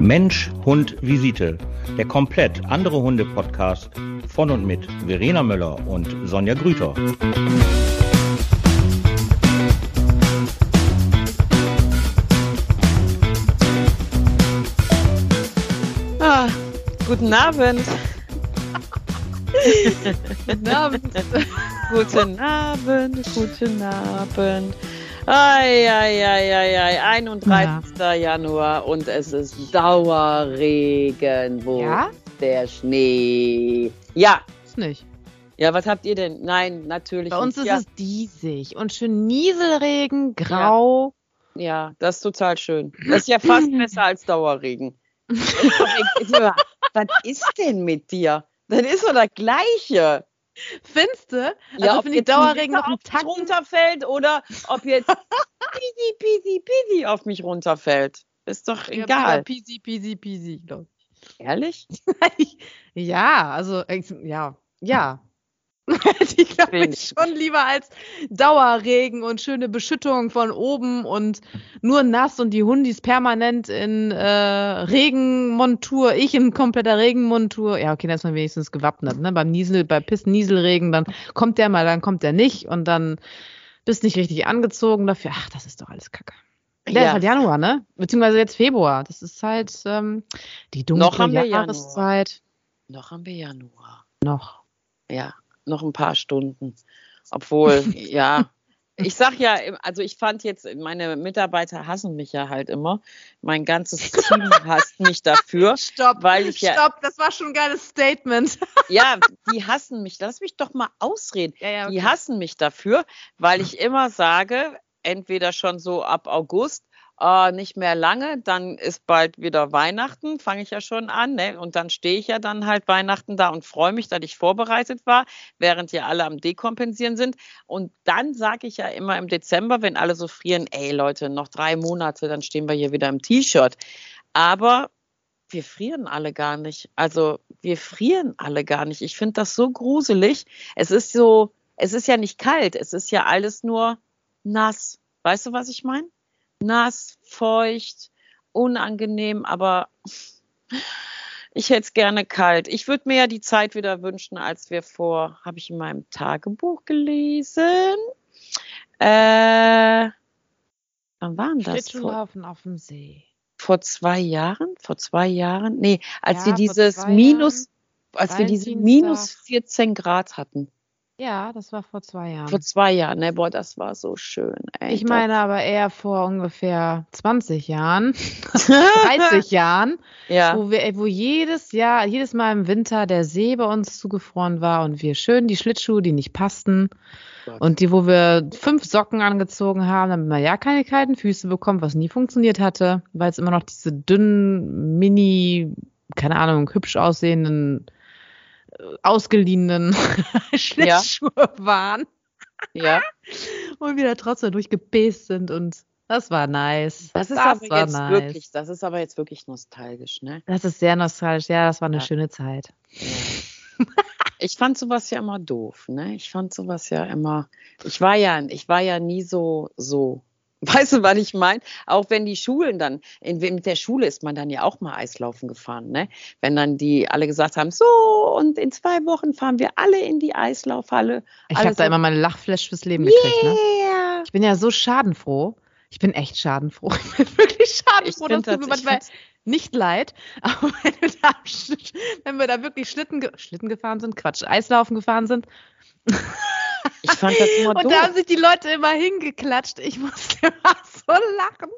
Mensch, Hund, Visite. Der komplett andere Hunde-Podcast von und mit Verena Möller und Sonja Grüter. Ah, guten Abend. guten Abend. guten Abend, guten Abend. Ai. 31. Ja. Januar und es ist Dauerregen. Wo Ja? der Schnee? Ja. Ist nicht. Ja, was habt ihr denn? Nein, natürlich Bei uns nicht. ist ja, es diesig und schön Nieselregen, grau. ja, das ist total schön. Das ist ja fast besser als Dauerregen. was ist denn mit dir? Das ist so das Gleiche. Findste? Also Ja, ob finde ich Dauerregen auf mich Tacken. runterfällt oder ob jetzt peasy, peasy, peasy auf mich runterfällt. Ist doch Ja, egal. Peasy, peasy, peasy, glaube Ehrlich? ich. ja, also, ja, ja. Ich, glaube ich, schon lieber als Dauerregen und schöne Beschüttung von oben und nur nass und die Hundis permanent in äh, Regenmontur, ich in kompletter Regenmontur. Ja, okay, dann ist man wenigstens gewappnet, ne? Beim Niesel, bei Piss-Nieselregen, dann kommt der mal, dann kommt der nicht und dann bist nicht richtig angezogen dafür. Ach, das ist doch alles Kacke. Der ist halt Januar, ne? Beziehungsweise jetzt Februar. Das ist halt ähm, die dunkle Noch haben wir Januar. Jahreszeit. Noch haben wir Januar. Noch. Ja, noch ein paar Stunden. Obwohl, ja. Ich sag ja, also ich fand jetzt, meine Mitarbeiter hassen mich ja halt immer. Mein ganzes Team hasst mich dafür. Stopp, Weil ich ja- stopp, das war schon ein geiles Statement. Ja, die hassen mich. Lass mich doch mal ausreden. Ja, ja, Die hassen mich dafür, weil ich immer sage, entweder schon so ab August, äh, nicht mehr lange, dann ist bald wieder Weihnachten, fange ich ja schon an, ne? Und dann stehe ich ja dann halt Weihnachten da und freue mich, dass ich vorbereitet war, während ja alle am Dekompensieren sind. Und dann sage ich ja immer im Dezember, wenn alle so frieren, ey Leute, noch drei Monate, dann stehen wir hier wieder im T-Shirt. Aber wir frieren alle gar nicht. Also wir frieren alle gar nicht. Ich finde das so gruselig. Es ist so, es ist ja nicht kalt, es ist ja alles nur nass. Weißt du, was ich meine? Nass, feucht, unangenehm, aber ich hätte es gerne kalt. Ich würde mir ja die Zeit wieder wünschen, als wir vor, habe ich in meinem Tagebuch gelesen. Äh, wann waren das? Vor, Schlittschuhlaufen auf dem See. vor zwei Jahren? Vor zwei Jahren? Nee, als Ja, wir vor dieses Minus, als wir diese minus 14 Grad hatten. Ja, das war vor zwei Jahren. Vor zwei Jahren, ne? Boah, das war so schön. Ey, ich meine aber eher vor ungefähr 20 Jahren, 30 Jahren, ja, wo wir, wo jedes Jahr, jedes Mal im Winter der See bei uns zugefroren war und wir schön die Schlittschuhe, die nicht passten Gott. und die, wo wir fünf Socken angezogen haben, damit man ja keine kalten Füße bekommt, was nie funktioniert hatte, weil es immer noch diese dünnen, mini, keine Ahnung, hübsch aussehenden, ausgeliehenen Schlittschuhe waren ja. und wir da trotzdem durchgepäst sind und das war nice. Das ist das aber war jetzt nice. wirklich, das ist aber jetzt wirklich nostalgisch, ne? Das ist sehr nostalgisch. Ja, das war eine Ja. schöne Zeit. Ich fand sowas ja immer doof, ne? Ich fand sowas ja immer, ich war ja, ich war ja nie so, so. Weißt du, was ich meine? Auch wenn die Schulen dann, in, mit der Schule ist man dann ja auch mal Eislaufen gefahren, ne? Wenn dann die alle gesagt haben, so, und in zwei Wochen fahren wir alle in die Eislaufhalle. Ich habe da immer meine Lachflash fürs Leben gekriegt. Ne? Yeah! Ich bin ja so schadenfroh. Ich bin echt schadenfroh. Ich bin wirklich Ich schadenfroh. find Das tut mir ich manchmal nicht leid. Aber wenn wir da, wenn wir da wirklich Schlitten, ge- Schlitten gefahren sind, Quatsch, Eislaufen gefahren sind, Ich fand das immer Und doof. da haben sich die Leute immer hingeklatscht. Ich musste immer so lachen.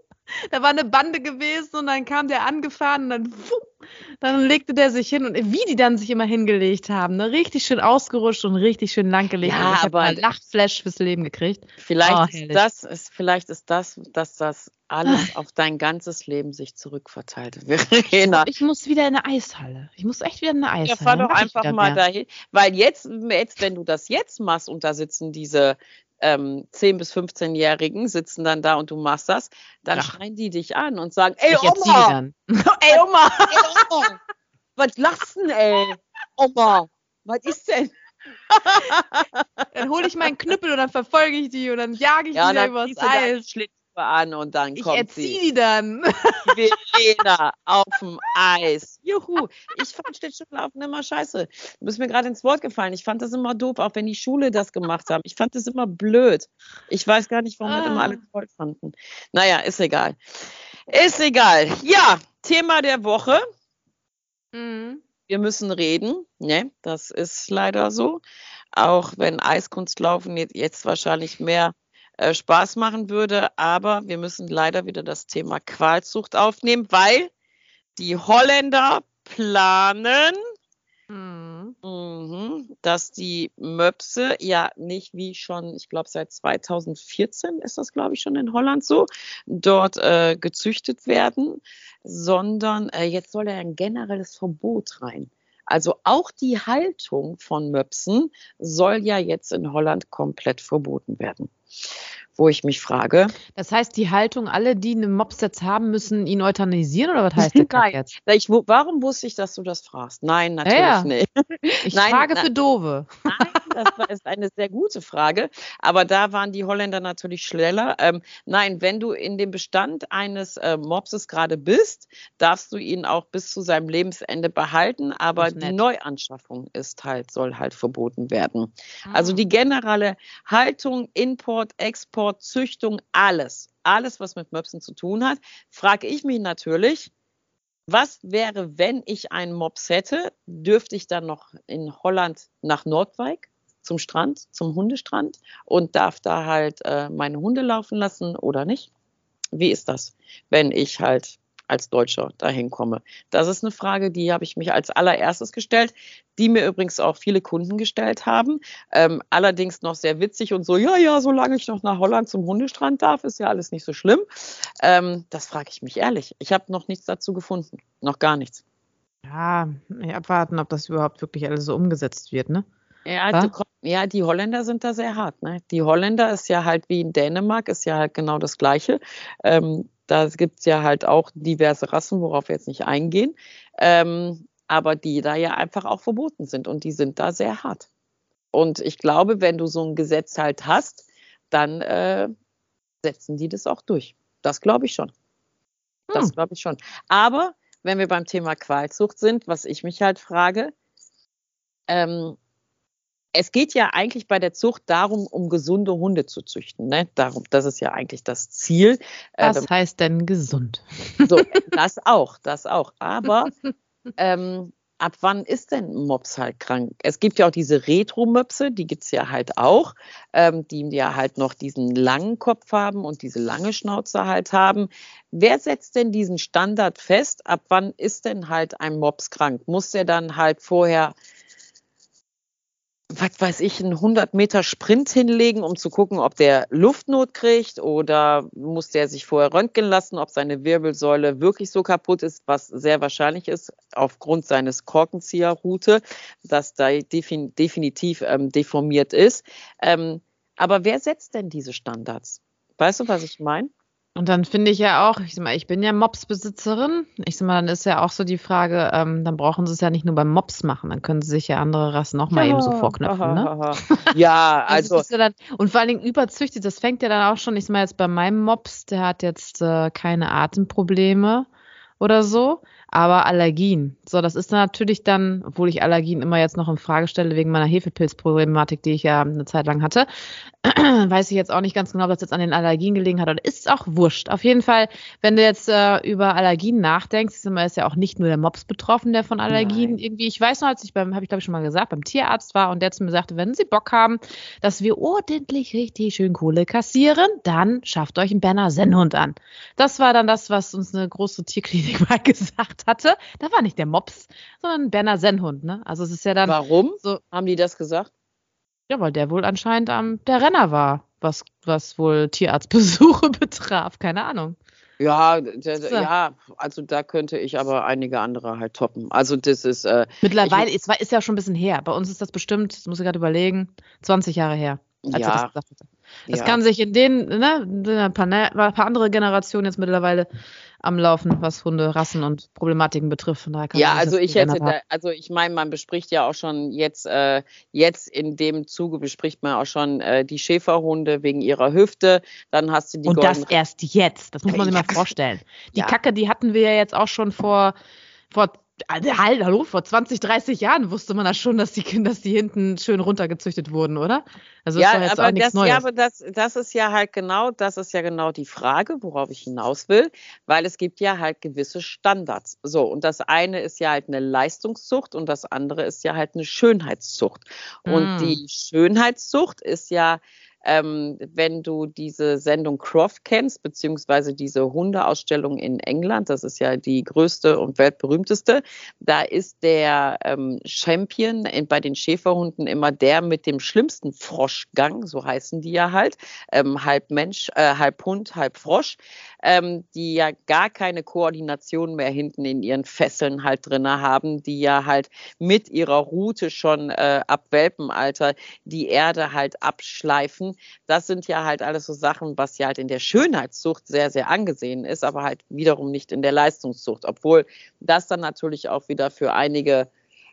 Da war eine Bande gewesen und dann kam der angefahren und dann, wupp, dann legte der sich hin und wie die dann sich immer hingelegt haben, ne? richtig schön ausgerutscht und richtig schön langgelegt. Ja, und ich habe aber- mal Lachflash fürs Leben gekriegt. Vielleicht Oh, ist herrlich. das, ist, vielleicht ist das, dass das alles auf dein ganzes Leben sich zurückverteilt. Verena. Ich muss wieder in eine Eishalle. Ich muss echt wieder in eine Eishalle. Ja, fahr doch einfach mal mehr. dahin. Weil jetzt, jetzt, wenn du das jetzt machst und da sitzen diese ähm, 10- bis 15-Jährigen, sitzen dann da und du machst das, dann Ja. schreien die dich an und sagen, ey Ich die Oma. Ey, Oma! ey Oma, was lachst denn, ey? Oma, was ist denn? Dann hole ich meinen Knüppel und dann verfolge ich die und dann jage ich Ja, wieder dann übers deine Eis. Schlittschuhe an und dann Ich kommt erziehe sie. dann. Verena auf dem Eis. Juhu. Ich fand Schlittschuhlaufen immer scheiße. Du bist mir gerade ins Wort gefallen. Ich fand das immer doof, auch wenn die Schule das gemacht haben. Ich fand das immer blöd. Ich weiß gar nicht, warum das immer Ah. alle toll fanden. Naja, ist egal. Ist egal. Ja, Thema der Woche. Mhm. Wir müssen reden. Ne, das ist leider so. Auch wenn Eiskunstlaufen jetzt wahrscheinlich mehr äh, Spaß machen würde. Aber wir müssen leider wieder das Thema Qualzucht aufnehmen, weil die Holländer planen, Mhm. mhm, dass die Möpse ja nicht wie schon, ich glaube seit 2014 ist das, glaube ich, schon in Holland so, dort äh, gezüchtet werden, sondern äh, jetzt soll ja ein generelles Verbot rein. Also auch die Haltung von Möpsen soll ja jetzt in Holland komplett verboten werden. Wo ich mich frage, Das heißt, die Haltung, alle, die einen Mops jetzt haben, müssen ihn euthanasieren oder was heißt Kack Nein. jetzt? ich, warum wusste ich, dass du das fragst? Nein, natürlich Ja. nicht. Ich Nein, frage na- für Dove. Nein, das war- ist eine sehr gute Frage. Aber da waren die Holländer natürlich schneller. Ähm, nein, wenn du in dem Bestand eines äh, Mopses gerade bist, darfst du ihn auch bis zu seinem Lebensende behalten. Aber Das die. Neuanschaffung ist halt, soll halt verboten werden. Ah. Also die generelle Haltung, Import, Export, Züchtung, alles, alles, was mit Möpsen zu tun hat, frage ich mich natürlich, was wäre, wenn ich einen Mops hätte? Dürfte ich dann noch in Holland nach Nordwijk zum Strand, zum Hundestrand und darf da halt äh, meine Hunde laufen lassen oder nicht? Wie ist das, wenn ich halt als Deutscher dahin komme? Das ist eine Frage, die habe ich mich als allererstes gestellt, die mir übrigens auch viele Kunden gestellt haben. Ähm, allerdings noch sehr witzig und so, ja, ja, solange ich noch nach Holland zum Hundestrand darf, ist ja alles nicht so schlimm. Ähm, das frage ich mich ehrlich. Ich habe noch nichts dazu gefunden. Noch gar nichts. Ja, abwarten, ob das überhaupt wirklich alles so umgesetzt wird, ne? Ja, Ko- ja, die Holländer sind da sehr hart. Ne? Die Holländer ist ja halt wie in Dänemark, ist ja halt genau das Gleiche. Ähm, da gibt es ja halt auch diverse Rassen, worauf wir jetzt nicht eingehen, ähm, aber die da ja einfach auch verboten sind und die sind da sehr hart. Und ich glaube, wenn du so ein Gesetz halt hast, dann äh, setzen die das auch durch. Das glaube ich schon. Das Hm. glaube ich schon. Aber wenn wir beim Thema Qualzucht sind, was ich mich halt frage, ähm, es geht ja eigentlich bei der Zucht darum, um gesunde Hunde zu züchten. Ne? Darum, das ist ja eigentlich das Ziel. Äh, Was heißt denn gesund? so, das auch, das auch. Aber ähm, ab wann ist denn Mops halt krank? Es gibt ja auch diese Retro-Möpse, die gibt's ja halt auch, ähm, die ja halt noch diesen langen Kopf haben und diese lange Schnauze halt haben. Wer setzt denn diesen Standard fest? Ab wann ist denn halt ein Mops krank? Muss der dann halt vorher was weiß ich, einen 100 Meter Sprint hinlegen, um zu gucken, ob der Luftnot kriegt oder muss der sich vorher röntgen lassen, ob seine Wirbelsäule wirklich so kaputt ist, was sehr wahrscheinlich ist aufgrund seines Korkenzieherroute, dass da defin definitiv ähm, deformiert ist. Ähm, aber wer setzt denn diese Standards? Weißt du, was ich meine? Und dann finde ich ja auch, ich sag mal, ich bin ja Mops-Besitzerin. Ich sag mal, dann ist ja auch so die Frage, ähm, dann brauchen sie es ja nicht nur beim Mops machen, dann können sie sich ja andere Rassen auch mal eben so vorknöpfen, ne? Ja, Also, also ja dann, und vor allen Dingen überzüchtet, das fängt ja dann auch schon, ich sag mal jetzt bei meinem Mops, der hat jetzt äh, keine Atemprobleme oder so, aber Allergien. So, das ist dann natürlich dann, obwohl ich Allergien immer jetzt noch in Frage stelle wegen meiner Hefepilzproblematik, die ich ja eine Zeit lang hatte, weiß ich jetzt auch nicht ganz genau, ob das jetzt an den Allergien gelegen hat oder ist auch wurscht. Auf jeden Fall, wenn du jetzt äh, über Allergien nachdenkst, ist ja auch nicht nur der Mops betroffen, der von Allergien Nein. irgendwie, ich weiß noch, als ich beim, habe ich glaube ich schon mal gesagt, beim Tierarzt war und der zu mir sagte, wenn Sie Bock haben, dass wir ordentlich richtig schön Kohle kassieren, dann schafft euch einen Berner Sennhund an. Das war dann das, was uns eine große Tierklinik mal gesagt hatte. Da war nicht der Mops, sondern ein Berner Sennhund, ne? Also es ist ja dann warum so, haben die das gesagt? ja, weil der wohl anscheinend am der Renner war, was, was wohl Tierarztbesuche betraf. Keine Ahnung. Ja, d- d- So. ja, also da könnte ich aber einige andere halt toppen. Also das ist, äh, Mittlerweile, ist, ist ja schon ein bisschen her. Bei uns ist das bestimmt, das muss ich gerade überlegen, 20 Jahre her, als er das ja, gesagt hatte. Das ja. kann sich in den, ne, ein paar, ne, ein paar andere Generationen jetzt mittlerweile am Laufen, was Hunderassen und Problematiken betrifft. Von daher kann ja, also ich hätte, da, also ich meine, man bespricht ja auch schon jetzt, äh, jetzt in dem Zuge bespricht man auch schon äh, die Schäferhunde wegen ihrer Hüfte. Dann hast du die Und das erst jetzt. Das muss man sich mal vorstellen. Die ja. Kacke, die hatten wir ja jetzt auch schon vor vor also, halt, hallo, vor 20, 30 Jahren wusste man das schon, dass die Kinder, dass die hinten schön runtergezüchtet wurden, oder? Also ja, ist aber das, Neues. ja, aber das, das ist ja halt genau, das ist ja genau die Frage, worauf ich hinaus will, weil es gibt ja halt gewisse Standards. So, und das eine ist ja halt eine Leistungszucht und das andere ist ja halt eine Schönheitszucht. Und mm. die Schönheitszucht ist ja ähm, wenn du diese Sendung Croft kennst, beziehungsweise diese Hundeausstellung in England, das ist ja die größte und weltberühmteste, da ist der ähm, Champion in, bei den Schäferhunden immer der mit dem schlimmsten Froschgang, so heißen die ja halt, ähm, halb Mensch, äh, halb Hund, halb Frosch, ähm, die ja gar keine Koordination mehr hinten in ihren Fesseln halt drin haben, die ja halt mit ihrer Route schon äh, ab Welpenalter die Erde halt abschleifen das sind ja halt alles so Sachen, was ja halt in der Schönheitszucht sehr, sehr angesehen ist, aber halt wiederum nicht in der Leistungszucht, obwohl das dann natürlich auch wieder für einige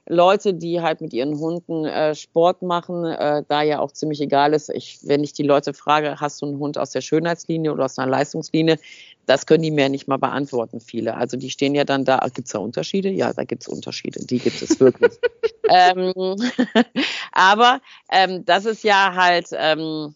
Leute, die halt mit ihren Hunden äh, Sport machen, äh, da ja auch ziemlich egal ist. Ich, wenn ich die Leute frage, hast du einen Hund aus der Schönheitslinie oder aus einer Leistungslinie, das können die mir nicht mal beantworten, viele. Also die stehen ja dann da, gibt es da Unterschiede? Ja, da gibt es Unterschiede, die gibt es wirklich. ähm, aber ähm, das ist ja halt, ähm,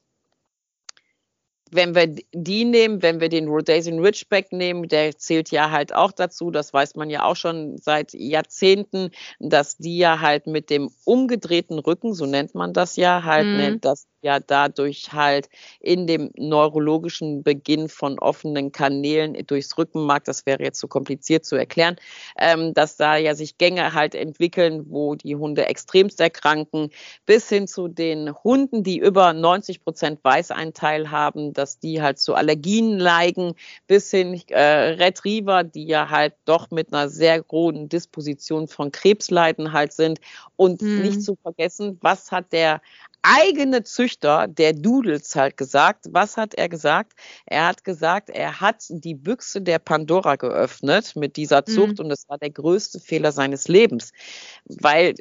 wenn wir die nehmen, wenn wir den Rhodesian Ridgeback nehmen, der zählt ja halt auch dazu, das weiß man ja auch schon seit Jahrzehnten, dass die ja halt mit dem umgedrehten Rücken, so nennt man das ja halt, mhm. nennt das ja dadurch halt in dem neurologischen Beginn von offenen Kanälen durchs Rückenmark, das wäre jetzt zu so kompliziert zu erklären, ähm, dass da ja sich Gänge halt entwickeln, wo die Hunde extremst erkranken, bis hin zu den Hunden, die über 90 Prozent Weißeinteil haben, dass die halt zu Allergien neigen, bis hin äh, Retriever, die ja halt doch mit einer sehr großen Disposition von Krebsleiden halt sind und mhm. nicht zu vergessen, was hat der eigene Züchter der Doodles halt gesagt. Was hat er gesagt? Er hat gesagt, er hat die Büchse der Pandora geöffnet mit dieser Zucht mhm. und das war der größte Fehler seines Lebens, weil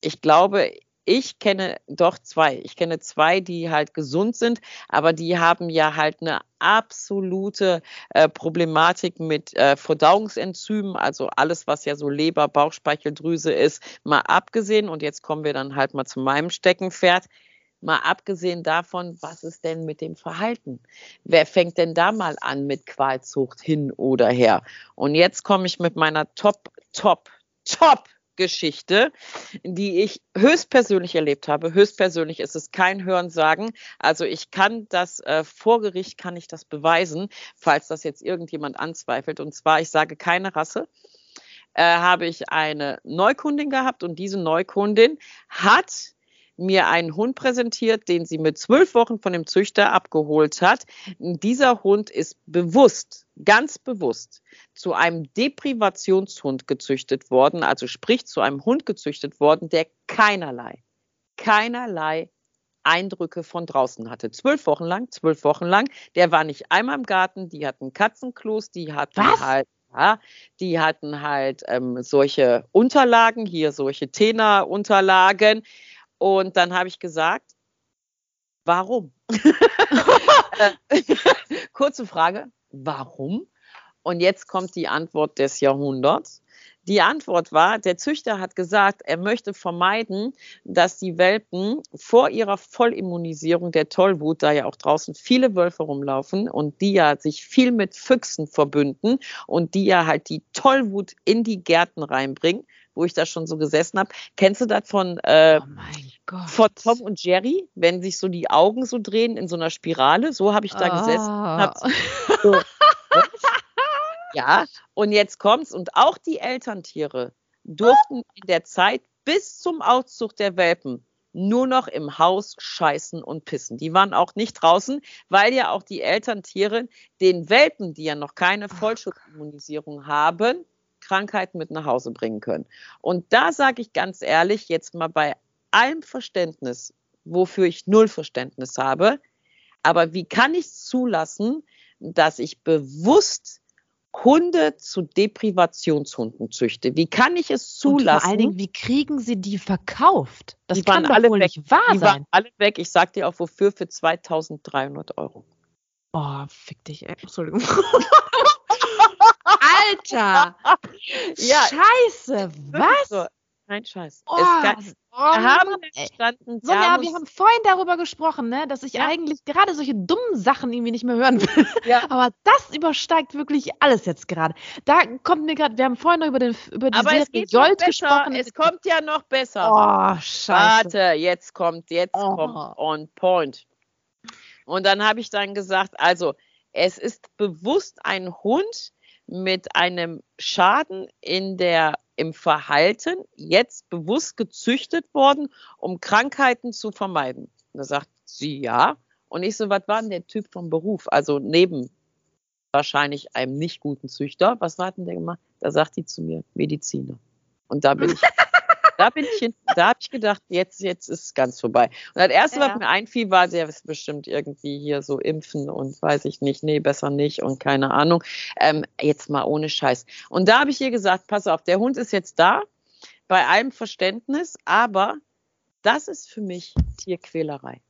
ich glaube, ich kenne doch zwei. Ich kenne zwei, die halt gesund sind, aber die haben ja halt eine absolute äh, Problematik mit äh, Verdauungsenzymen, also alles, was ja so Leber, Bauchspeicheldrüse ist, mal abgesehen. Und jetzt kommen wir dann halt mal zu meinem Steckenpferd. Mal abgesehen davon, was ist denn mit dem Verhalten? Wer fängt denn da mal an mit Qualzucht hin oder her? Und jetzt komme ich mit meiner Top, Top, Top Geschichte, die ich höchstpersönlich erlebt habe. Höchstpersönlich ist es kein Hörensagen. Also ich kann das äh, vor Gericht kann ich das beweisen, falls das jetzt irgendjemand anzweifelt. Und zwar, ich sage keine Rasse. Äh, habe ich eine Neukundin gehabt und diese Neukundin hat mir einen Hund präsentiert, den sie mit zwölf Wochen von dem Züchter abgeholt hat. Dieser Hund ist bewusst, ganz bewusst zu einem Deprivationshund gezüchtet worden, also sprich zu einem Hund gezüchtet worden, der keinerlei, keinerlei Eindrücke von draußen hatte. Zwölf Wochen lang, zwölf Wochen lang. Der war nicht einmal im Garten, die hatten Katzenklos, die hatten Was? halt ja, die hatten halt ähm, solche Unterlagen, hier solche Tena-Unterlagen. Und dann habe ich gesagt, warum? Kurze Frage, warum? Und jetzt kommt die Antwort des Jahrhunderts. Die Antwort war, der Züchter hat gesagt, er möchte vermeiden, dass die Welpen vor ihrer Vollimmunisierung der Tollwut, da ja auch draußen viele Wölfe rumlaufen und die ja sich viel mit Füchsen verbünden und die ja halt die Tollwut in die Gärten reinbringen, wo ich da schon so gesessen habe. Kennst du das von, äh, oh von Tom und Jerry, wenn sich so die Augen so drehen in so einer Spirale? So habe ich da oh. gesessen. So, ja, und jetzt kommt's. Und auch die Elterntiere durften in der Zeit bis zum Auszug der Welpen nur noch im Haus scheißen und pissen. Die waren auch nicht draußen, weil ja auch die Elterntiere den Welpen, die ja noch keine Vollschutzimmunisierung haben, Krankheiten mit nach Hause bringen können. Und da sage ich ganz ehrlich, jetzt mal bei allem Verständnis, wofür ich null Verständnis habe, Aber wie kann ich zulassen, dass ich bewusst Hunde zu Deprivationshunden züchte? Wie kann ich es zulassen? Und vor allen Dingen, wie kriegen Sie die verkauft? Das die kann doch alle wohl weg. nicht wahr die sein. Waren alle weg. Ich sag dir auch wofür für 2300 Euro. Oh, fick dich, ey. Entschuldigung. Alter! ja. Scheiße, was? Kein Scheiß. Oh, kann, oh, wir haben verstanden. Sonja, wir haben vorhin darüber gesprochen, ne, dass ich ja. eigentlich gerade solche dummen Sachen irgendwie nicht mehr hören will. Ja. Aber das übersteigt wirklich alles jetzt gerade. Da kommt mir gerade, wir haben vorhin noch über, den, über die Aber Serie es Jolt gesprochen. Es kommt ja noch besser. Oh, scheiße. Warte, jetzt kommt, jetzt oh. kommt on point. Und dann habe ich dann gesagt, also es ist bewusst ein Hund mit einem Schaden in der im Verhalten jetzt bewusst gezüchtet worden, um Krankheiten zu vermeiden. Und da sagt sie ja. Und ich so, was war denn der Typ vom Beruf? Also neben wahrscheinlich einem nicht guten Züchter, was war denn der gemacht? Da sagt die zu mir, Mediziner. Und da bin ich da bin ich hin, da habe ich gedacht, jetzt, jetzt ist es ganz vorbei. Und das erste, ja. was mir einfiel, war, der ist bestimmt irgendwie hier so impfen und weiß ich nicht, nee, besser nicht und keine Ahnung. Ähm, jetzt mal ohne Scheiß. Und da habe ich ihr gesagt, pass auf, der Hund ist jetzt da, bei allem Verständnis, aber das ist für mich Tierquälerei.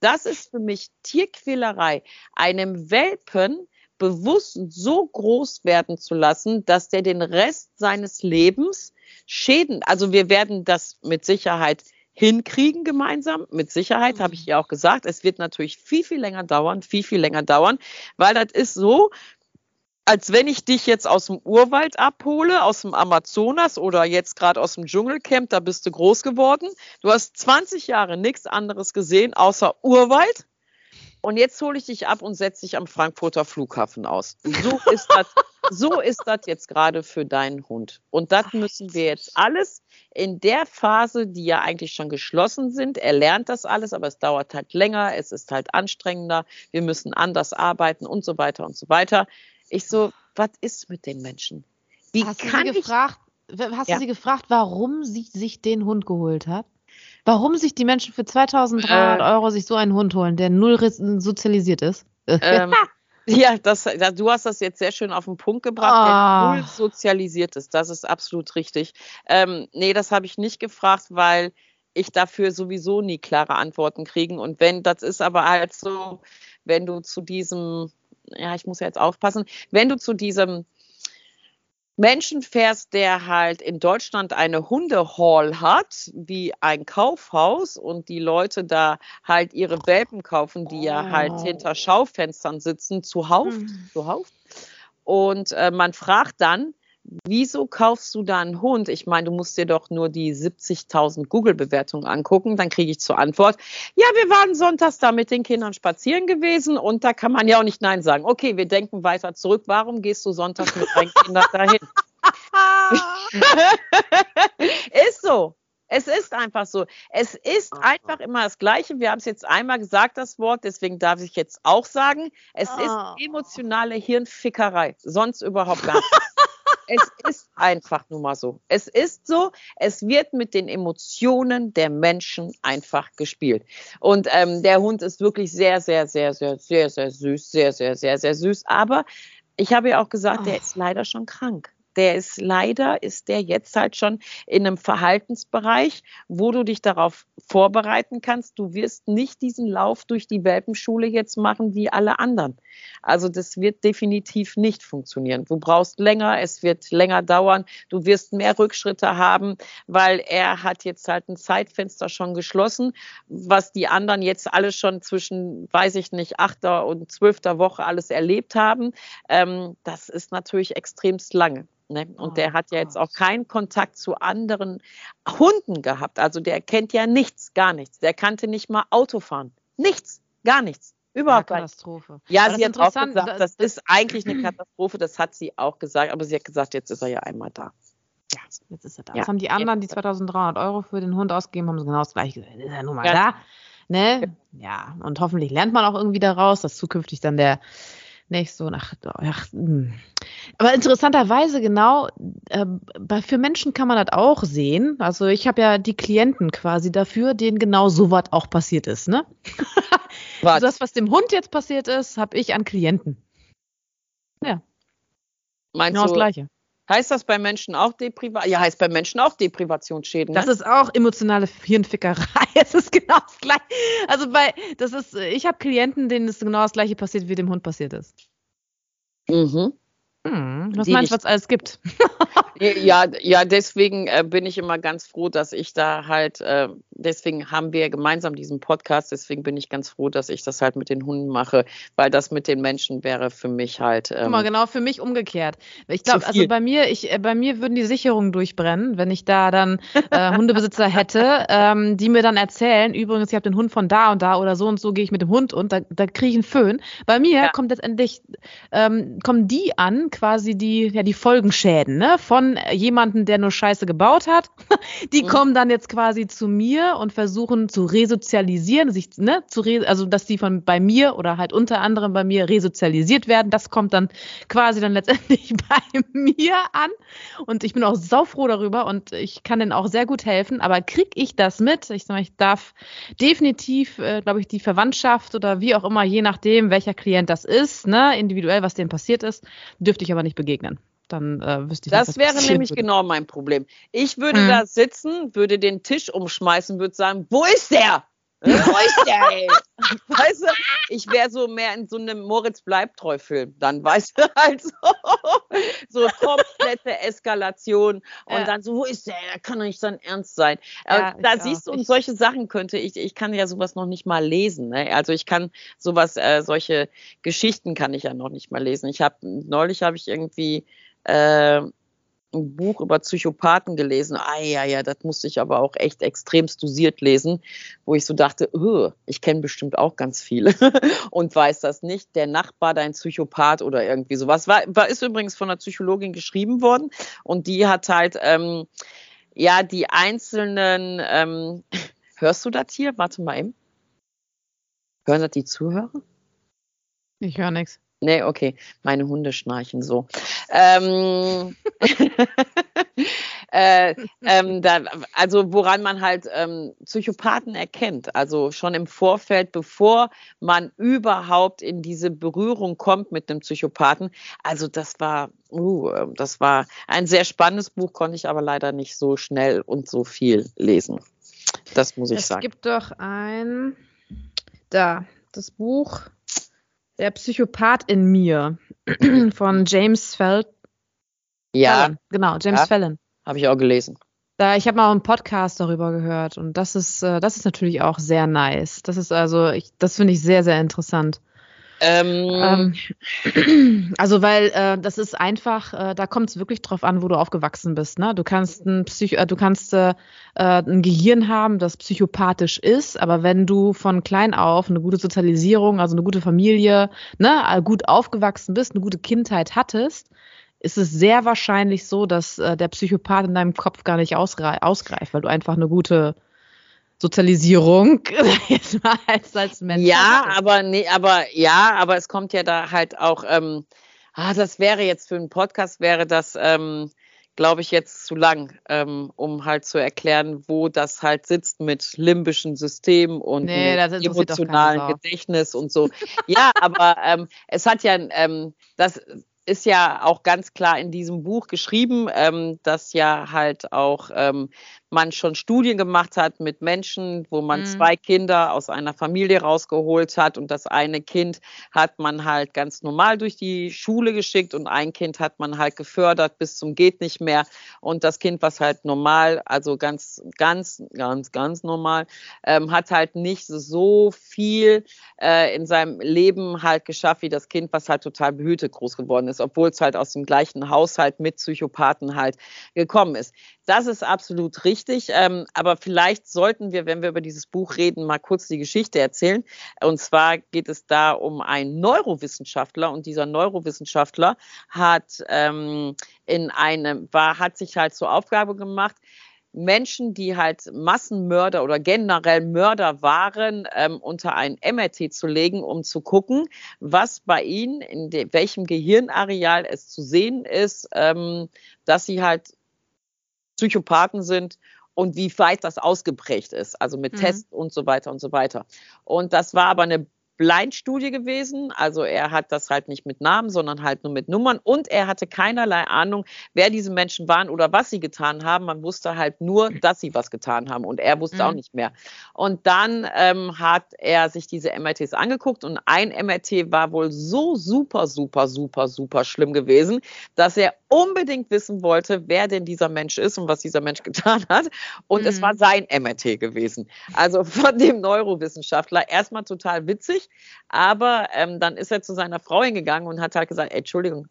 Das ist für mich Tierquälerei, einem Welpen bewusst so groß werden zu lassen, dass der den Rest seines Lebens Schäden, also wir werden das mit Sicherheit hinkriegen gemeinsam. Mit Sicherheit habe ich ja auch gesagt. Es wird natürlich viel, viel länger dauern, viel, viel länger dauern, weil das ist so, als wenn ich dich jetzt aus dem Urwald abhole, aus dem Amazonas oder jetzt gerade aus dem Dschungelcamp, da bist du groß geworden. Du hast 20 Jahre nichts anderes gesehen außer Urwald. Und jetzt hole ich dich ab und setze dich am Frankfurter Flughafen aus. So ist das, so ist das jetzt gerade für deinen Hund. Und das müssen wir jetzt alles in der Phase, die ja eigentlich schon geschlossen sind. Er lernt das alles, aber es dauert halt länger, es ist halt anstrengender, wir müssen anders arbeiten und so weiter und so weiter. Ich so, was ist mit den Menschen? Wie hast kann du sie gefragt, hast ja. du sie gefragt, warum sie sich den Hund geholt hat? Warum sich die Menschen für 2300 äh, Euro sich so einen Hund holen, der null sozialisiert ist? Ähm, ja, das, du hast das jetzt sehr schön auf den Punkt gebracht, oh. der ah. null sozialisiert ist. Das ist absolut richtig. Ähm, nee, das habe ich nicht gefragt, weil ich dafür sowieso nie klare Antworten kriegen. Und wenn, das ist aber halt so, wenn du zu diesem, ja, ich muss ja jetzt aufpassen, wenn du zu diesem Menschen fährst, der halt in Deutschland eine Hundehall hat, wie ein Kaufhaus und die Leute da halt ihre Welpen kaufen, die oh. ja halt oh. hinter Schaufenstern sitzen, zuhauf, mhm. zuhauf. Und äh, man fragt dann, wieso kaufst du da einen Hund? Ich meine, du musst dir doch nur die 70.000 Google-Bewertungen angucken. Dann kriege ich zur Antwort, ja, wir waren sonntags da mit den Kindern spazieren gewesen und da kann man ja auch nicht Nein sagen. Okay, wir denken weiter zurück. Warum gehst du sonntags mit deinen Kindern dahin? ist so. Es ist einfach so. Es ist einfach immer das Gleiche. Wir haben es jetzt einmal gesagt, das Wort, deswegen darf ich jetzt auch sagen, es ist ah. emotionale Hirnfickerei. Sonst überhaupt gar nicht es ist einfach nur mal so. Es ist so, es wird mit den Emotionen der Menschen einfach gespielt. Und ähm, der Hund ist wirklich sehr, sehr, sehr, sehr, sehr, sehr süß, sehr, sehr, sehr, sehr süß. Aber ich habe ja auch gesagt, der ist leider schon krank der ist leider, ist der jetzt halt schon in einem Verhaltensbereich, wo du dich darauf vorbereiten kannst. Du wirst nicht diesen Lauf durch die Welpenschule jetzt machen wie alle anderen. Also das wird definitiv nicht funktionieren. Du brauchst länger, es wird länger dauern, du wirst mehr Rückschritte haben, weil er hat jetzt halt ein Zeitfenster schon geschlossen, was die anderen jetzt alle schon zwischen, weiß ich nicht, achter und zwölfter Woche alles erlebt haben. Ähm, das ist natürlich extremst lange. Ne? Und oh, der hat ja jetzt auch keinen Kontakt zu anderen Hunden gehabt. Also der kennt ja nichts, gar nichts. Der kannte nicht mal Autofahren. Nichts, gar nichts. Überhaupt eine Katastrophe. Ja, sie hat auch gesagt, das, das, ist eigentlich eine Katastrophe, das hat sie auch gesagt, aber sie hat gesagt, jetzt ist er ja einmal da. Ja, jetzt ist er da. Ja. Jetzt haben die anderen, die 2300 Euro für den Hund ausgegeben, haben sie genau das gleiche gesagt. Ist er nun mal ja. da. Ne? Ja, und hoffentlich lernt man auch irgendwie daraus, dass zukünftig dann der nicht so nach. Ach, hm. Aber interessanterweise genau, äh, bei, für Menschen kann man das auch sehen. Also ich habe ja die Klienten quasi dafür, denen genau sowas auch passiert ist, ne? Was? Also das, was dem Hund jetzt passiert ist, habe ich an Klienten. Ja. Meinst genau du, das Gleiche. Heißt das bei Menschen auch Deprivation? Ja, heißt bei Menschen auch Deprivationsschäden. Ne? Das ist auch emotionale Hirnfickerei. Es ist genau das Gleiche. Also bei, das ist, ich habe Klienten, denen ist genau das Gleiche passiert, wie dem Hund passiert ist. Mhm. Hm, was meinst du, was es alles gibt? ja, ja, deswegen äh, bin ich immer ganz froh, dass ich da halt, äh, deswegen haben wir gemeinsam diesen Podcast, deswegen bin ich ganz froh, dass ich das halt mit den Hunden mache, weil das mit den Menschen wäre für mich halt. Ähm, Guck mal, genau, für mich umgekehrt. Ich glaube, also bei mir, ich, äh, bei mir würden die Sicherungen durchbrennen, wenn ich da dann äh, Hundebesitzer hätte, ähm, die mir dann erzählen, übrigens, ich habe den Hund von da und da oder so und so gehe ich mit dem Hund und da, da kriege ich einen Föhn. Bei mir ja. kommt letztendlich, ähm, kommen die an, quasi die, ja, die Folgenschäden, ne? Von jemanden, der nur Scheiße gebaut hat. Die mhm. kommen dann jetzt quasi zu mir und versuchen zu resozialisieren, sich, ne, zu re also dass die von bei mir oder halt unter anderem bei mir resozialisiert werden. Das kommt dann quasi dann letztendlich bei mir an. Und ich bin auch saufroh darüber und ich kann denen auch sehr gut helfen. Aber krieg ich das mit? Ich sag mal, ich darf definitiv, äh, glaube ich, die Verwandtschaft oder wie auch immer, je nachdem, welcher Klient das ist, ne, individuell, was dem passiert ist, dürfte ich aber nicht begegnen. Dann äh, wüsste ich Das nicht, wäre nämlich würde. genau mein Problem. Ich würde mhm. da sitzen, würde den Tisch umschmeißen, würde sagen, wo ist der? Ey? Weißt du, ich wäre so mehr in so einem Moritz Bleibtreu-Film. Dann weißt du halt so, so komplette Eskalation und ja. dann so, wo ist der? Der kann doch nicht so ernst sein. Ja, da siehst du, und solche Sachen könnte ich, ich kann ja sowas noch nicht mal lesen. Ne? Also ich kann sowas, äh, solche Geschichten kann ich ja noch nicht mal lesen. Ich habe, neulich habe ich irgendwie äh, ein Buch über Psychopathen gelesen. Ah ja, ja, das musste ich aber auch echt extremst dosiert lesen, wo ich so dachte, oh, ich kenne bestimmt auch ganz viele und weiß das nicht. Der Nachbar, dein Psychopath oder irgendwie sowas. War, war ist übrigens von einer Psychologin geschrieben worden und die hat halt ähm, ja die einzelnen. Ähm, hörst du das hier? Warte mal eben. Hören das die Zuhörer? Ich höre nichts. Nee, okay. Meine Hunde schnarchen so. Ähm, äh, ähm, da, also woran man halt ähm, Psychopathen erkennt. Also schon im Vorfeld, bevor man überhaupt in diese Berührung kommt mit einem Psychopathen. Also das war, uh, das war ein sehr spannendes Buch, konnte ich aber leider nicht so schnell und so viel lesen. Das muss ich es sagen. Es gibt doch ein, da, das Buch der Psychopath in mir von James Feld. Ja. Fallon. Genau, James ja, Fallon. Habe ich auch gelesen. Da, ich habe mal einen Podcast darüber gehört und das ist, äh, das ist natürlich auch sehr nice. Das ist also, ich, das finde ich sehr, sehr interessant. Ähm, ähm, also weil äh, das ist einfach, äh, da kommt es wirklich drauf an, wo du aufgewachsen bist. Ne? Du kannst ein Psycho, äh, du kannst äh, äh, ein Gehirn haben, das psychopathisch ist, aber wenn du von klein auf eine gute Sozialisierung, also eine gute Familie, ne, äh, gut aufgewachsen bist, eine gute Kindheit hattest, ist es sehr wahrscheinlich so, dass der Psychopath in deinem Kopf gar nicht ausgreift, weil du einfach eine gute Sozialisierung jetzt mal als, als Mensch. Ja, aber nee, aber ja, aber es kommt ja da halt auch, ähm, ah, das wäre jetzt für einen Podcast wäre das, ähm, glaube ich, jetzt zu lang, ähm, um halt zu erklären, wo das halt sitzt mit limbischen Systemen und nee, emotionalen Gedächtnis und so. ja, aber ähm, es hat ja, ähm, das ist ja auch ganz klar in diesem Buch geschrieben, ähm, dass ja halt auch ähm, man schon Studien gemacht hat mit Menschen, wo man mhm. zwei Kinder aus einer Familie rausgeholt hat und das eine Kind hat man halt ganz normal durch die Schule geschickt und ein Kind hat man halt gefördert bis zum geht nicht mehr und das Kind, was halt normal, also ganz, ganz, ganz, ganz normal, ähm, hat halt nicht so viel äh, in seinem Leben halt geschafft wie das Kind, was halt total behütet groß geworden ist, obwohl es halt aus dem gleichen Haushalt mit Psychopathen halt gekommen ist. Das ist absolut richtig. Ähm, aber vielleicht sollten wir, wenn wir über dieses Buch reden, mal kurz die Geschichte erzählen. Und zwar geht es da um einen Neurowissenschaftler und dieser Neurowissenschaftler hat ähm, in einem, war, hat sich halt zur Aufgabe gemacht, Menschen, die halt Massenmörder oder generell Mörder waren, ähm, unter ein MRT zu legen, um zu gucken, was bei ihnen, in welchem Gehirnareal es zu sehen ist, ähm, dass sie halt Psychopathen sind und wie weit das ausgeprägt ist, also mit mhm. Tests und so weiter und so weiter. Und das war aber eine Blindstudie gewesen. Also er hat das halt nicht mit Namen, sondern halt nur mit Nummern. Und er hatte keinerlei Ahnung, wer diese Menschen waren oder was sie getan haben. Man wusste halt nur, dass sie was getan haben. Und er wusste mhm. auch nicht mehr. Und dann ähm, hat er sich diese MRTs angeguckt. Und ein MRT war wohl so super, super, super, super schlimm gewesen, dass er unbedingt wissen wollte, wer denn dieser Mensch ist und was dieser Mensch getan hat. Und mhm. es war sein MRT gewesen. Also von dem Neurowissenschaftler. Erstmal total witzig, aber ähm, dann ist er zu seiner Frau hingegangen und hat halt gesagt, Entschuldigung,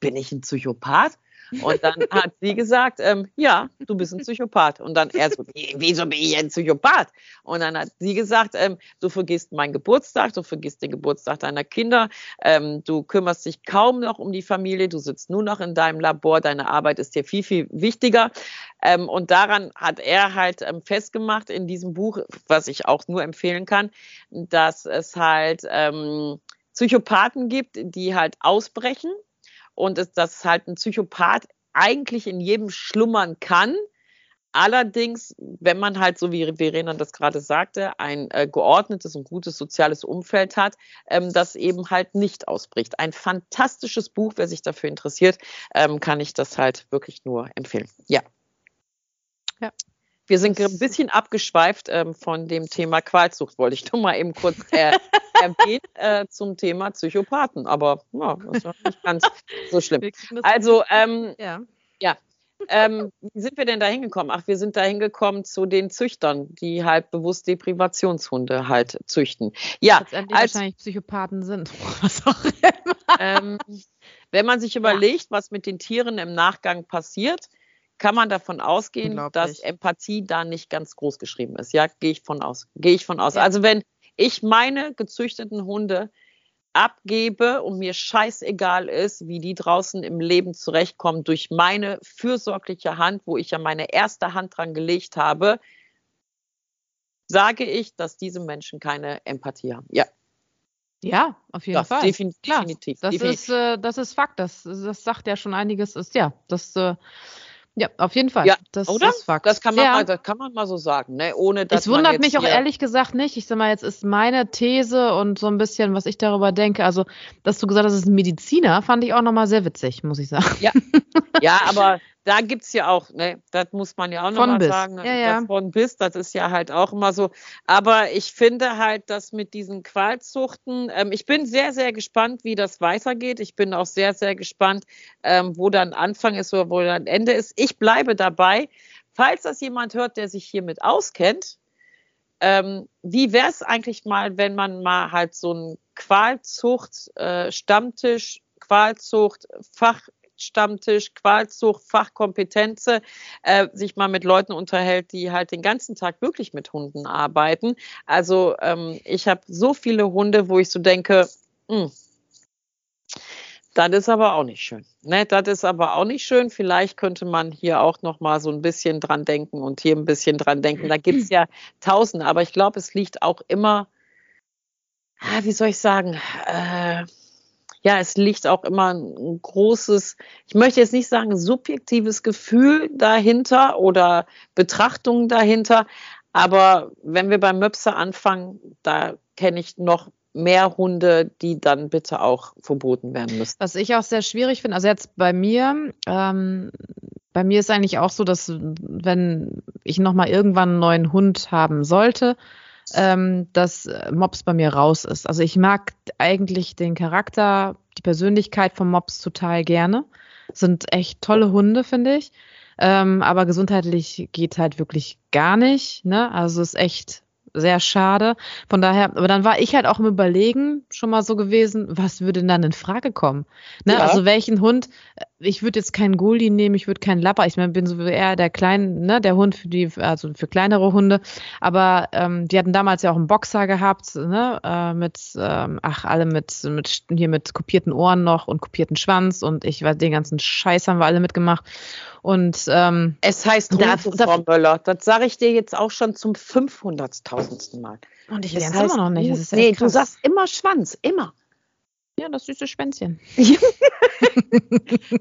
bin ich ein Psychopath? Und dann hat sie gesagt, ähm, ja, du bist ein Psychopath. Und dann er so, wieso bin ich ein Psychopath? Und dann hat sie gesagt, ähm, du vergisst meinen Geburtstag, du vergisst den Geburtstag deiner Kinder, ähm, du kümmerst dich kaum noch um die Familie, du sitzt nur noch in deinem Labor, deine Arbeit ist dir viel, viel wichtiger. Ähm, und daran hat er halt ähm, festgemacht in diesem Buch, was ich auch nur empfehlen kann, dass es halt ähm, Psychopathen gibt, die halt ausbrechen und es, dass halt ein Psychopath eigentlich in jedem schlummern kann. Allerdings, wenn man halt, so wie Verena das gerade sagte, ein äh, geordnetes und gutes soziales Umfeld hat, ähm, das eben halt nicht ausbricht. Ein fantastisches Buch, wer sich dafür interessiert, ähm, kann ich das halt wirklich nur empfehlen. Ja. Ja. Wir sind ein bisschen abgeschweift ähm, von dem Thema Qualzucht, wollte ich nur mal eben kurz äh, erwähnen äh, zum Thema Psychopathen. Aber ja, das war nicht ganz so schlimm. Also, ähm, ja. ja. Ähm, wie sind wir denn da hingekommen? Ach, wir sind da hingekommen zu den Züchtern, die halt bewusst Deprivationshunde halt züchten. Ja, Letztendlich als, wahrscheinlich Psychopathen sind. Was auch immer. Ähm, wenn man sich überlegt, was mit den Tieren im Nachgang passiert, kann man davon ausgehen, dass Empathie da nicht ganz groß geschrieben ist. Ja, gehe ich von aus. Gehe ich von aus. Ja. Also wenn ich meine gezüchteten Hunde abgebe und mir scheißegal ist, wie die draußen im Leben zurechtkommen durch meine fürsorgliche Hand, wo ich ja meine erste Hand dran gelegt habe, sage ich, dass diese Menschen keine Empathie haben. Ja. Ja, auf jeden ja, Fall. Definitiv. definitiv. Das, definitiv. Ist, äh, das ist Fakt. Das, das sagt ja schon einiges. Ist, ja, das äh, ja, auf jeden Fall. Ja, das oder? ist Fakt. Das kann man, ja. mal, das kann man mal so sagen, ne? ohne dass Es wundert mich auch ehrlich gesagt nicht. Ich sag mal, jetzt ist meine These und so ein bisschen, was ich darüber denke. Also, dass du gesagt hast, es ist ein Mediziner, fand ich auch nochmal sehr witzig, muss ich sagen. Ja, ja aber da gibt's ja auch, ne, das muss man ja auch nochmal sagen, ja, ja. von bis, das ist ja halt auch immer so. Aber ich finde halt, dass mit diesen Qualzuchten, ähm, ich bin sehr, sehr gespannt, wie das weitergeht. Ich bin auch sehr, sehr gespannt, ähm, wo dann Anfang ist oder wo dann Ende ist. Ich bleibe dabei. Falls das jemand hört, der sich hiermit auskennt, ähm, wie wäre es eigentlich mal, wenn man mal halt so einen Qualzucht, äh, Qualzucht, Fach, Stammtisch, Qualzucht, Fachkompetenze, äh, sich mal mit Leuten unterhält, die halt den ganzen Tag wirklich mit Hunden arbeiten. Also ähm, ich habe so viele Hunde, wo ich so denke, mh, hm, das ist aber auch nicht schön. Ne, das ist aber auch nicht schön. Vielleicht könnte man hier auch noch mal so ein bisschen dran denken und hier ein bisschen dran denken. Da gibt es ja Tausende, aber ich glaube, es liegt auch immer, ah, wie soll ich sagen, äh, ja, es liegt auch immer ein großes, ich möchte jetzt nicht sagen subjektives Gefühl dahinter oder Betrachtung dahinter, aber wenn wir beim Möpse anfangen, da kenne ich noch mehr Hunde, die dann bitte auch verboten werden müssen. Was ich auch sehr schwierig finde, also jetzt bei mir, ähm, bei mir ist eigentlich auch so, dass wenn ich nochmal irgendwann einen neuen Hund haben sollte, ähm, dass Mops bei mir raus ist. Also ich mag eigentlich den Charakter, die Persönlichkeit von Mops total gerne. Sind echt tolle Hunde, finde ich. Ähm, aber gesundheitlich geht halt wirklich gar nicht. Ne? Also ist echt sehr schade. Von daher, aber dann war ich halt auch im Überlegen schon mal so gewesen, was würde denn dann in Frage kommen? Ne? Ja. Also welchen Hund, ich würde jetzt keinen Goldie nehmen, ich würde keinen Lapper. Ich mein, bin so eher der kleine, ne, der Hund für die, also für kleinere Hunde. Aber ähm, die hatten damals ja auch einen Boxer gehabt, ne, äh, mit, ähm, ach, alle mit, mit hier mit kopierten Ohren noch und kopierten Schwanz und ich weiß, den ganzen Scheiß haben wir alle mitgemacht. Und ähm, es heißt da, Frau Möller, das sage ich dir jetzt auch schon zum 500.000. Mal. Und ich lerne es immer noch nicht. Das nee, krass. du sagst immer Schwanz, immer. Ja, das süße Schwänzchen.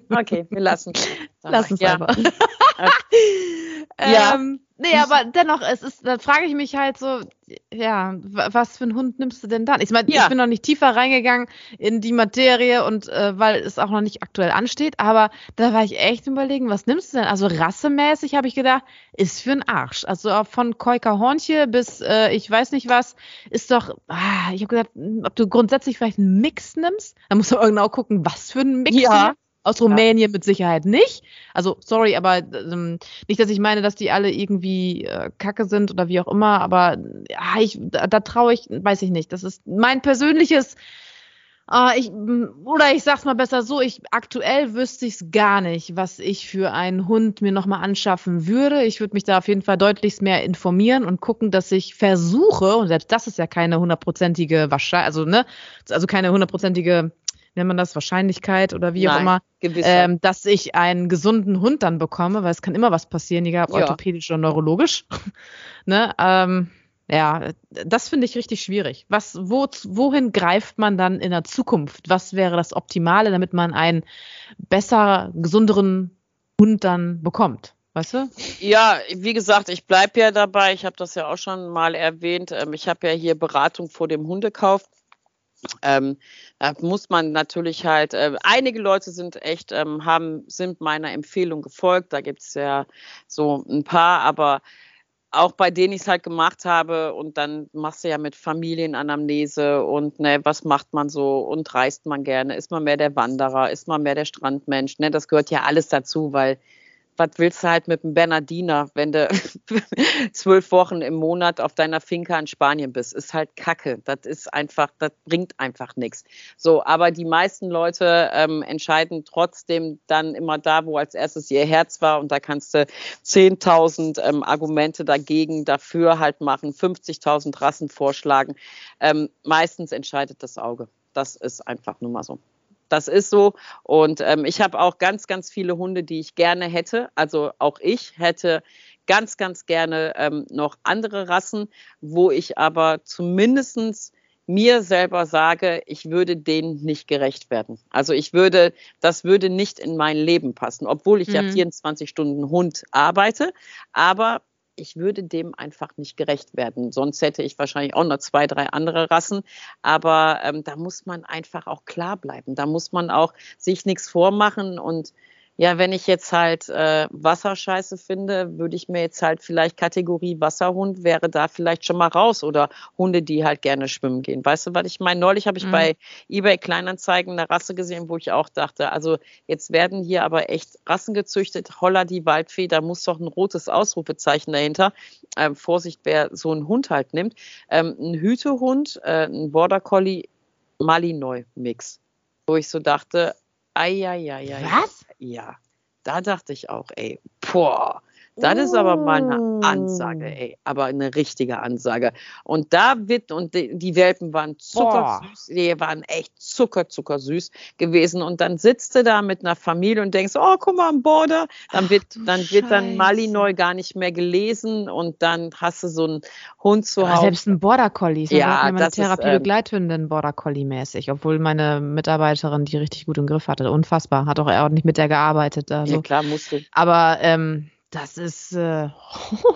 okay, wir lassen. Lassen es ja. einfach. ja. Ähm, nee, aber dennoch, es ist, da frage ich mich halt so, ja, was für einen Hund nimmst du denn dann? Ich meine, ja. ich bin noch nicht tiefer reingegangen in die Materie und äh, weil es auch noch nicht aktuell ansteht, aber da war ich echt überlegen, was nimmst du denn? Also rassemäßig habe ich gedacht, ist für einen Arsch. Also von Koika Hornche bis äh, ich weiß nicht was, ist doch, ah, ich habe gedacht, ob du grundsätzlich vielleicht einen Mix nimmst. Da musst du genau gucken, was für einen Mix ja. Aus Rumänien ja. mit Sicherheit nicht. Also, sorry, aber ähm, nicht, dass ich meine, dass die alle irgendwie äh, kacke sind oder wie auch immer, aber ja, ich, da, da traue ich, weiß ich nicht. Das ist mein persönliches, äh, ich, oder ich sag's mal besser so, ich aktuell wüsste ich's gar nicht, was ich für einen Hund mir nochmal anschaffen würde. Ich würde mich da auf jeden Fall deutlichst mehr informieren und gucken, dass ich versuche, und selbst das ist ja keine hundertprozentige Wahrscheinlichkeit, also, ne, also keine hundertprozentige nennt man das, Wahrscheinlichkeit oder wie Nein, auch immer, ähm, dass ich einen gesunden Hund dann bekomme, weil es kann immer was passieren, egal ob ja. orthopädisch oder neurologisch. ne? ähm, ja, das finde ich richtig schwierig. Was, wo, wohin greift man dann in der Zukunft? Was wäre das Optimale, damit man einen besser, gesunderen Hund dann bekommt? Weißt du? Ja, wie gesagt, ich bleibe ja dabei. Ich habe das ja auch schon mal erwähnt. Ähm, ich habe ja hier Beratung vor dem Hundekauf. Ähm, da muss man natürlich halt, äh, einige Leute sind echt, ähm, haben, sind meiner Empfehlung gefolgt. Da gibt es ja so ein paar, aber auch bei denen ich es halt gemacht habe und dann machst du ja mit Familienanamnese und ne, was macht man so und reist man gerne? Ist man mehr der Wanderer? Ist man mehr der Strandmensch? Ne, das gehört ja alles dazu, weil was willst du halt mit einem Bernardiner, wenn du zwölf Wochen im Monat auf deiner Finca in Spanien bist? Ist halt Kacke. Das ist einfach, das bringt einfach nichts. So, aber die meisten Leute ähm, entscheiden trotzdem dann immer da, wo als erstes ihr Herz war und da kannst du 10.000 ähm, Argumente dagegen, dafür halt machen, 50.000 Rassen vorschlagen. Ähm, meistens entscheidet das Auge. Das ist einfach nur mal so. Das ist so. Und ähm, ich habe auch ganz, ganz viele Hunde, die ich gerne hätte. Also auch ich hätte ganz, ganz gerne ähm, noch andere Rassen, wo ich aber zumindestens mir selber sage, ich würde denen nicht gerecht werden. Also ich würde, das würde nicht in mein Leben passen, obwohl ich mhm. ja 24 Stunden Hund arbeite. Aber ich würde dem einfach nicht gerecht werden. Sonst hätte ich wahrscheinlich auch noch zwei, drei andere Rassen. Aber ähm, da muss man einfach auch klar bleiben. Da muss man auch sich nichts vormachen und ja, wenn ich jetzt halt äh, Wasserscheiße finde, würde ich mir jetzt halt vielleicht Kategorie Wasserhund wäre da vielleicht schon mal raus oder Hunde, die halt gerne schwimmen gehen. Weißt du, was ich meine? Neulich habe ich mhm. bei eBay Kleinanzeigen eine Rasse gesehen, wo ich auch dachte, also jetzt werden hier aber echt Rassen gezüchtet. Holla die Waldfee, da muss doch ein rotes Ausrufezeichen dahinter. Ähm, Vorsicht, wer so einen Hund halt nimmt. Ähm, ein Hütehund, äh, ein Border Collie Malinois Mix, wo ich so dachte, Eieiei. Was? Ja, da dachte ich auch, ey, boah, das ist aber mal eine Ansage, oh. ey. Aber eine richtige Ansage. Und da wird, und die, Welpen waren zuckersüß, die waren echt zucker, zuckersüß gewesen. Und dann sitzt du da mit einer Familie und denkst, oh, guck mal, am Border. Dann wird, Ach, dann wird dann Malinois gar nicht mehr gelesen und dann hast du so einen Hund zu Hause. Selbst ein Border Collie. Ja, meine Therapie-Begleithündin ähm, Border Collie mäßig, obwohl meine Mitarbeiterin die richtig gut im Griff hatte. Unfassbar. Hat auch ordentlich mit der gearbeitet. Also. Ja, klar, musste. Aber, ähm, das ist. Äh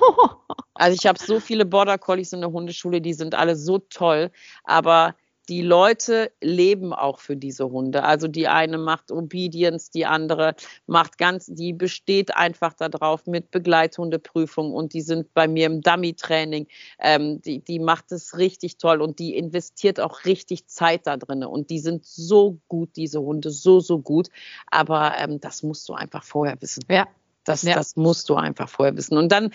also ich habe so viele Border Collies in der Hundeschule, die sind alle so toll, aber die Leute leben auch für diese Hunde. Also die eine macht Obedience, die andere macht ganz, die besteht einfach darauf mit Begleithundeprüfung und die sind bei mir im Dummy-Training. Ähm, die, die macht es richtig toll und die investiert auch richtig Zeit da drin. Und die sind so gut, diese Hunde, so, so gut. Aber ähm, das musst du einfach vorher wissen. Ja, das, ja. das musst du einfach vorher wissen. Und dann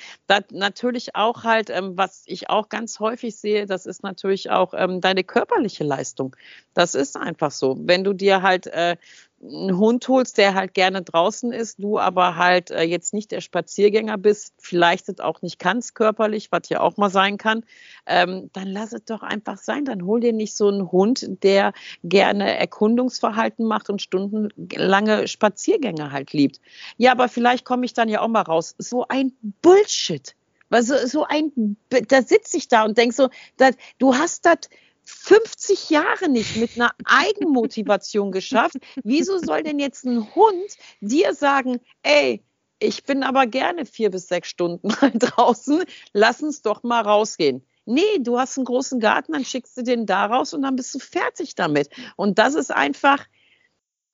natürlich auch halt, ähm, was ich auch ganz häufig sehe, das ist natürlich auch ähm, deine körperliche Leistung. Das ist einfach so. Wenn du dir halt äh, einen Hund holst, der halt gerne draußen ist, du aber halt äh, jetzt nicht der Spaziergänger bist, vielleicht das auch nicht kannst körperlich, was ja auch mal sein kann, ähm, dann lass es doch einfach sein. Dann hol dir nicht so einen Hund, der gerne Erkundungsverhalten macht und stundenlange Spaziergänge halt liebt. Ja, aber vielleicht komme ich dann ja auch mal raus. So ein Bullshit. So, so ein, da sitze ich da und denke so, dat, du hast das 50 Jahre nicht mit einer Eigenmotivation geschafft. Wieso soll denn jetzt ein Hund dir sagen, ey, ich bin aber gerne vier bis sechs Stunden mal draußen, lass uns doch mal rausgehen. Nee, du hast einen großen Garten, dann schickst du den da raus und dann bist du fertig damit. Und das ist einfach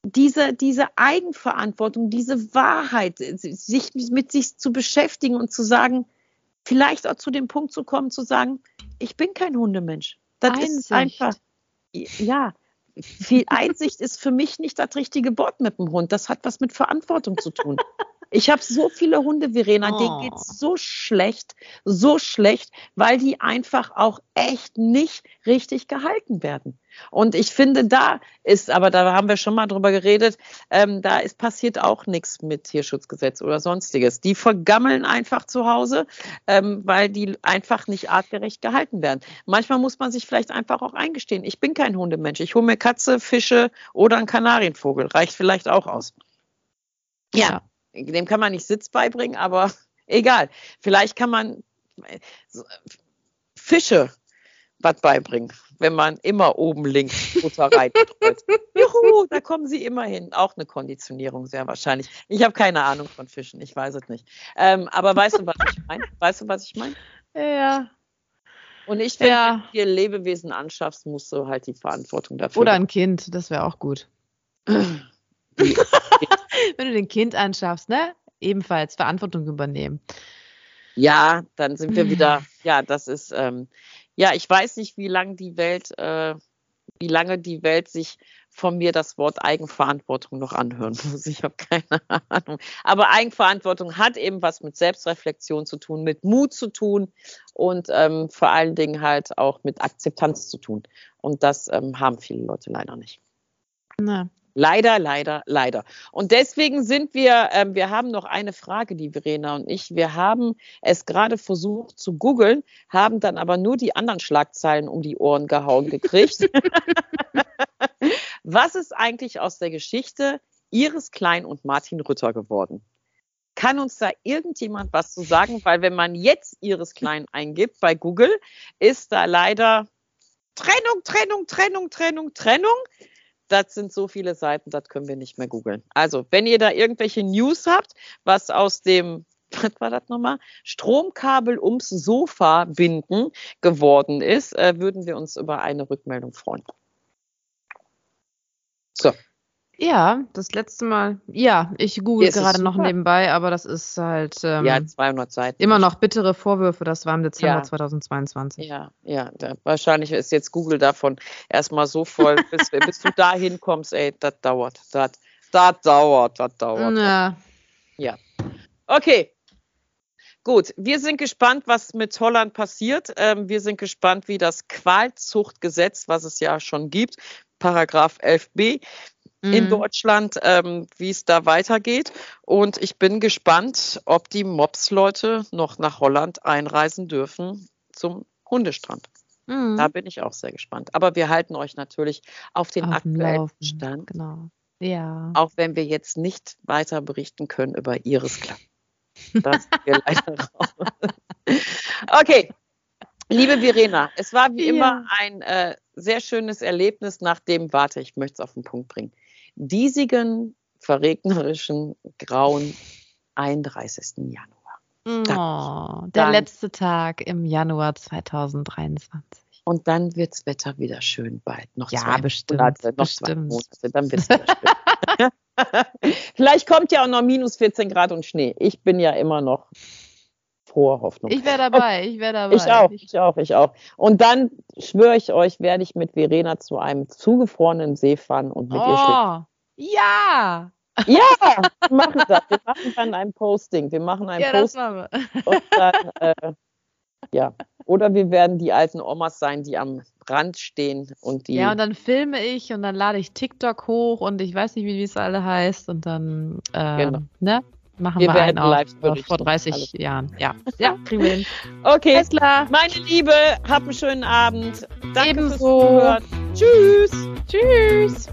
diese, diese Eigenverantwortung, diese Wahrheit, sich mit sich zu beschäftigen und zu sagen, vielleicht auch zu dem Punkt zu kommen, zu sagen, ich bin kein Hundemensch. Das Einsicht. ist einfach, ja, viel Einsicht ist für mich nicht das richtige Wort mit dem Hund. Das hat was mit Verantwortung zu tun. Ich habe so viele Hunde, Verena, oh. denen geht's so schlecht, so schlecht, weil die einfach auch echt nicht richtig gehalten werden. Und ich finde, da ist, aber da haben wir schon mal drüber geredet, ähm, da ist passiert auch nichts mit Tierschutzgesetz oder sonstiges. Die vergammeln einfach zu Hause, ähm, weil die einfach nicht artgerecht gehalten werden. Manchmal muss man sich vielleicht einfach auch eingestehen, ich bin kein Hundemensch. Ich hole mir Katze, Fische oder einen Kanarienvogel. Reicht vielleicht auch aus. Ja, dem kann man nicht Sitz beibringen, aber egal. Vielleicht kann man Fische was beibringen, wenn man immer oben links Futter reintreut. Juhu, da kommen sie immer hin. Auch eine Konditionierung sehr wahrscheinlich. Ich habe keine Ahnung von Fischen, ich weiß es nicht. Ähm, aber weißt du, was ich meine? Weißt du, was ich meine? Ja. Und ich finde, ja. wenn du dir Lebewesen anschaffst, musst du halt die Verantwortung dafür. Oder ein Kind, das wäre auch gut. Wenn du den Kind anschaffst, ne? Ebenfalls Verantwortung übernehmen. Ja, dann sind wir wieder, ja, das ist, ähm, ja, ich weiß nicht, wie lange die Welt, äh, wie lange die Welt sich von mir das Wort Eigenverantwortung noch anhören muss. Ich habe keine Ahnung. Aber Eigenverantwortung hat eben was mit Selbstreflexion zu tun, mit Mut zu tun und ähm, vor allen Dingen halt auch mit Akzeptanz zu tun. Und das ähm, haben viele Leute leider nicht. Na. Leider, leider, leider. Und deswegen sind wir, äh, wir haben noch eine Frage, die Verena und ich, wir haben es gerade versucht zu googeln, haben dann aber nur die anderen Schlagzeilen um die Ohren gehauen gekriegt. Was ist eigentlich aus der Geschichte Iris Klein und Martin Rütter geworden? Kann uns da irgendjemand was zu sagen? Weil wenn man jetzt Iris Klein eingibt bei Google, ist da leider Trennung, Trennung, Trennung, Trennung, Trennung das sind so viele Seiten, das können wir nicht mehr googeln. Also, wenn ihr da irgendwelche News habt, was aus dem, was war das nochmal? Stromkabel ums Sofa binden geworden ist, äh, würden wir uns über eine Rückmeldung freuen. So. Ja, das letzte Mal. Ja, ich google gerade noch nebenbei, aber das ist halt. Ähm, ja, 200 Seiten. Immer noch bittere Vorwürfe. Das war im Dezember ja. 2022. Ja, ja. Da, wahrscheinlich ist jetzt Google davon erstmal so voll, bis, bis du da hinkommst. Ey, das dauert. Das dauert. Das dauert. Ja. Ja. Okay. Gut, wir sind gespannt, was mit Holland passiert. Ähm, wir sind gespannt, wie das Qualzuchtgesetz, was es ja schon gibt, Paragraph 11b, mhm. in Deutschland, ähm, wie es da weitergeht. Und ich bin gespannt, ob die Mops-Leute noch nach Holland einreisen dürfen zum Hundestrand. Mhm. Da bin ich auch sehr gespannt. Aber wir halten euch natürlich auf den auf aktuellen Stand. Genau. Ja. Auch wenn wir jetzt nicht weiter berichten können über Iris Klapp. Das wir leider raus. Okay, Liebe Verena, es war wie ja. immer ein äh, sehr schönes Erlebnis nach dem, warte, ich möchte es auf den Punkt bringen, diesigen, verregnerischen, grauen 31. Januar. Oh, der dann, letzte Tag im Januar 2023. Und dann wird das Wetter wieder schön bald. Noch ja, zwei bestimmt, Monate, noch bestimmt. zwei Monate, dann wird es wieder schön. Vielleicht kommt ja auch noch minus 14 Grad und Schnee. Ich bin ja immer noch frohe Hoffnung. Ich wäre dabei, ich wäre dabei. Ich auch, ich auch, ich auch. Und dann schwöre ich euch, werde ich mit Verena zu einem zugefrorenen See fahren und mit oh, ihr Ja! Ja, wir machen das. Wir machen dann ein Posting. Wir machen ein ja, Posting. Das machen wir. Und dann, äh, ja. Oder wir werden die alten Omas sein, die am Rand stehen und die. Ja, und dann filme ich und dann lade ich TikTok hoch und ich weiß nicht, wie es alle heißt und dann äh, Genau. ne, machen Wir wir, einen live auf, berichten. vor 30 Alles. Jahren. Ja, ja, kriegen wir hin. Okay, Alles klar. meine Liebe, hab einen schönen Abend. Danke Ebenso. fürs Zuhören. Tschüss. Tschüss.